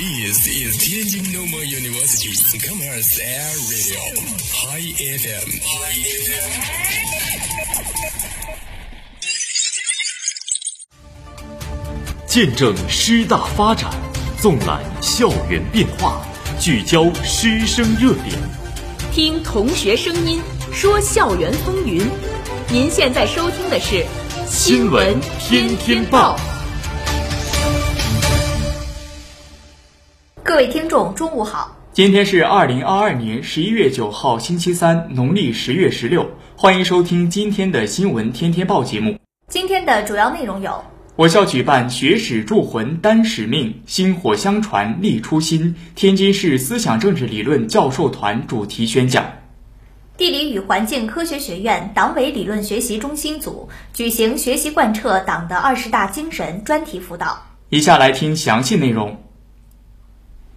This is Tianjin Normal University Commerce Air Radio High FM。见证师大发展，纵览校园变化，聚焦师生热点，听同学声音，说校园风云。您现在收听的是《新闻天天报》。各位听众，中午好。今天是二零二二年十一月九号，星期三，农历十月十六。欢迎收听今天的《新闻天天报》节目。今天的主要内容有：我校举办“学史铸魂担使命，薪火相传立初心”天津市思想政治理论教授团主题宣讲。地理与环境科学学院党委理论学习中心组举行学习贯彻党的二十大精神专题辅导。以下来听详细内容。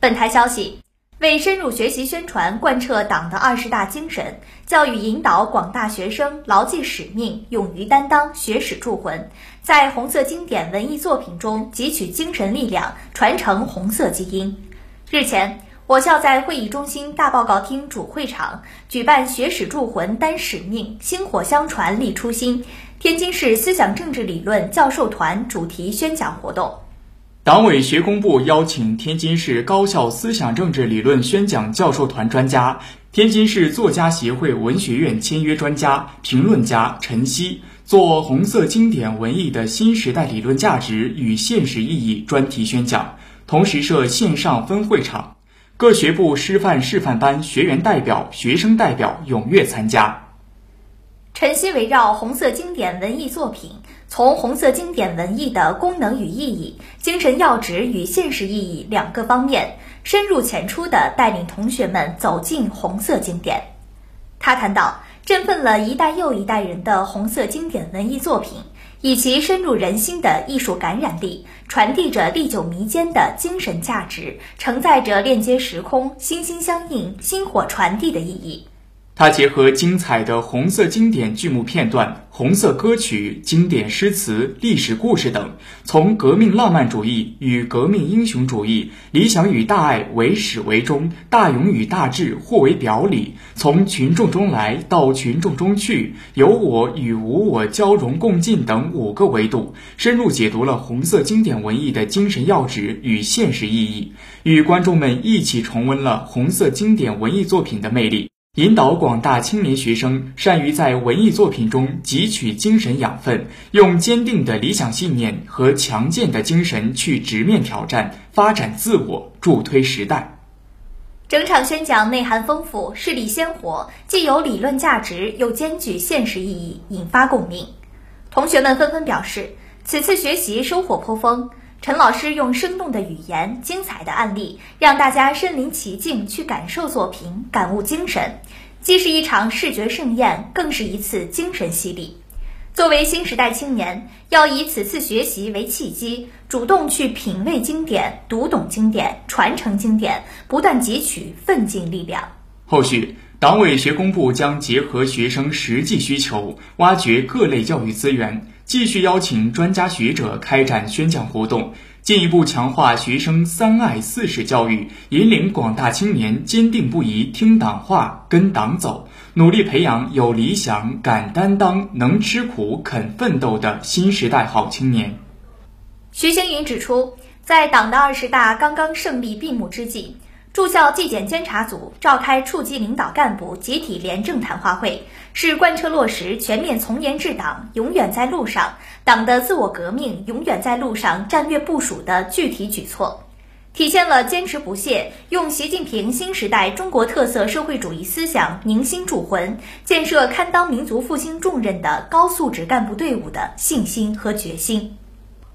本台消息，为深入学习宣传贯彻党的二十大精神，教育引导广大学生牢记使命，勇于担当，学史铸魂，在红色经典文艺作品中汲取精神力量，传承红色基因。日前。我校在会议中心大报告厅主会场举办“学史铸魂担使命，薪火相传立初心”天津市思想政治理论教授团主题宣讲活动。党委学工部邀请天津市高校思想政治理论宣讲教授团专家、天津市作家协会文学院签约专家、评论家陈曦，做红色经典文艺的新时代理论价值与现实意义专题宣讲，同时设线上分会场。各学部师范示范班学员代表、学生代表踊跃参加。晨曦围绕红色经典文艺作品，从红色经典文艺的功能与意义、精神要旨与现实意义两个方面，深入浅出地带领同学们走进红色经典。他谈到，振奋了一代又一代人的红色经典文艺作品。以其深入人心的艺术感染力，传递着历久弥坚的精神价值，承载着链接时空、心心相印、薪火传递的意义。它结合精彩的红色经典剧目片段、红色歌曲、经典诗词、历史故事等，从革命浪漫主义与革命英雄主义、理想与大爱为始为终、大勇与大志互为表里，从群众中来到群众中去，有我与无我交融共进等五个维度，深入解读了红色经典文艺的精神要旨与现实意义，与观众们一起重温了红色经典文艺作品的魅力。引导广大青年学生善于在文艺作品中汲取精神养分，用坚定的理想信念和强健的精神去直面挑战，发展自我，助推时代。整场宣讲内涵丰富，事例鲜活，既有理论价值，又兼具现实意义，引发共鸣。同学们纷纷表示，此次学习收获颇丰。陈老师用生动的语言、精彩的案例，让大家身临其境去感受作品、感悟精神，既是一场视觉盛宴，更是一次精神洗礼。作为新时代青年，要以此次学习为契机，主动去品味经典、读懂经典、传承经典，不断汲取奋进力量。后续，党委学工部将结合学生实际需求，挖掘各类教育资源。继续邀请专家学者开展宣讲活动，进一步强化学生三爱四史教育，引领广大青年坚定不移听党话、跟党走，努力培养有理想、敢担当、能吃苦、肯奋斗的新时代好青年。徐星云指出，在党的二十大刚刚胜利闭幕之际。驻校纪检监察组召开处级领导干部集体廉政谈话会，是贯彻落实全面从严治党、永远在路上、党的自我革命永远在路上战略部署的具体举措，体现了坚持不懈用习近平新时代中国特色社会主义思想凝心铸魂，建设堪当民族复兴重任的高素质干部队伍的信心和决心。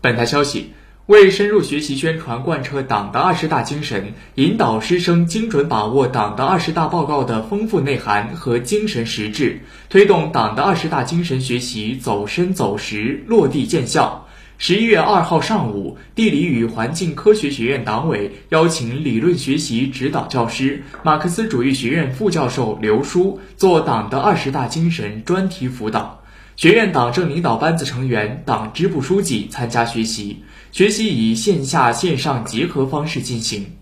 本台消息。为深入学习宣传贯彻党的二十大精神，引导师生精准把握党的二十大报告的丰富内涵和精神实质，推动党的二十大精神学习走深走实、落地见效。十一月二号上午，地理与环境科学学院党委邀请理论学习指导教师、马克思主义学院副教授刘书做党的二十大精神专题辅导，学院党政领导班子成员、党支部书记参加学习。学习以线下线上结合方式进行。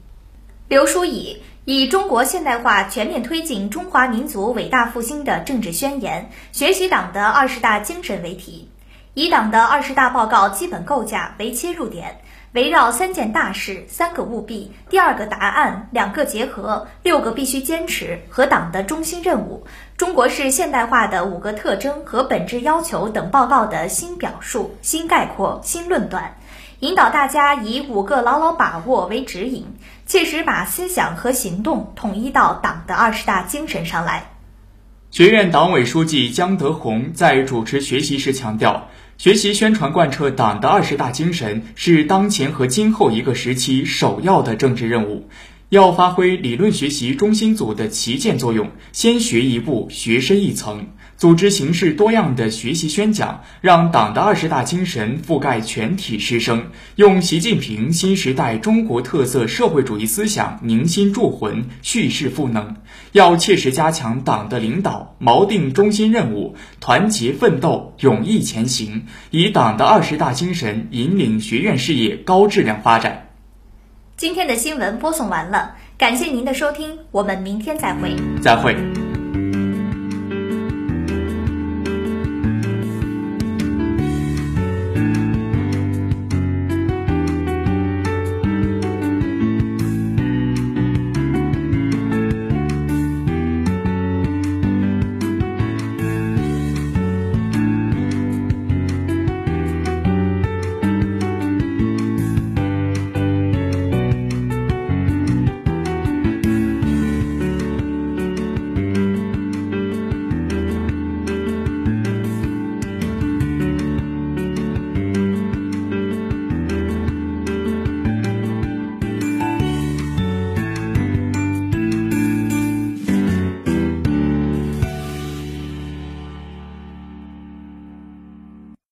刘书以以中国现代化全面推进中华民族伟大复兴的政治宣言，学习党的二十大精神为题，以党的二十大报告基本构架为切入点。围绕三件大事、三个务必、第二个答案、两个结合、六个必须坚持和党的中心任务、中国式现代化的五个特征和本质要求等报告的新表述、新概括、新论断，引导大家以五个牢牢把握为指引，切实把思想和行动统一到党的二十大精神上来。学院党委书记江德洪在主持学习时强调。学习宣传贯彻党的二十大精神是当前和今后一个时期首要的政治任务，要发挥理论学习中心组的旗舰作用，先学一步，学深一层。组织形式多样的学习宣讲，让党的二十大精神覆盖全体师生，用习近平新时代中国特色社会主义思想凝心铸魂、蓄势赋能。要切实加强党的领导，锚定中心任务，团结奋斗，勇毅前行，以党的二十大精神引领学院事业高质量发展。今天的新闻播送完了，感谢您的收听，我们明天再会。再会。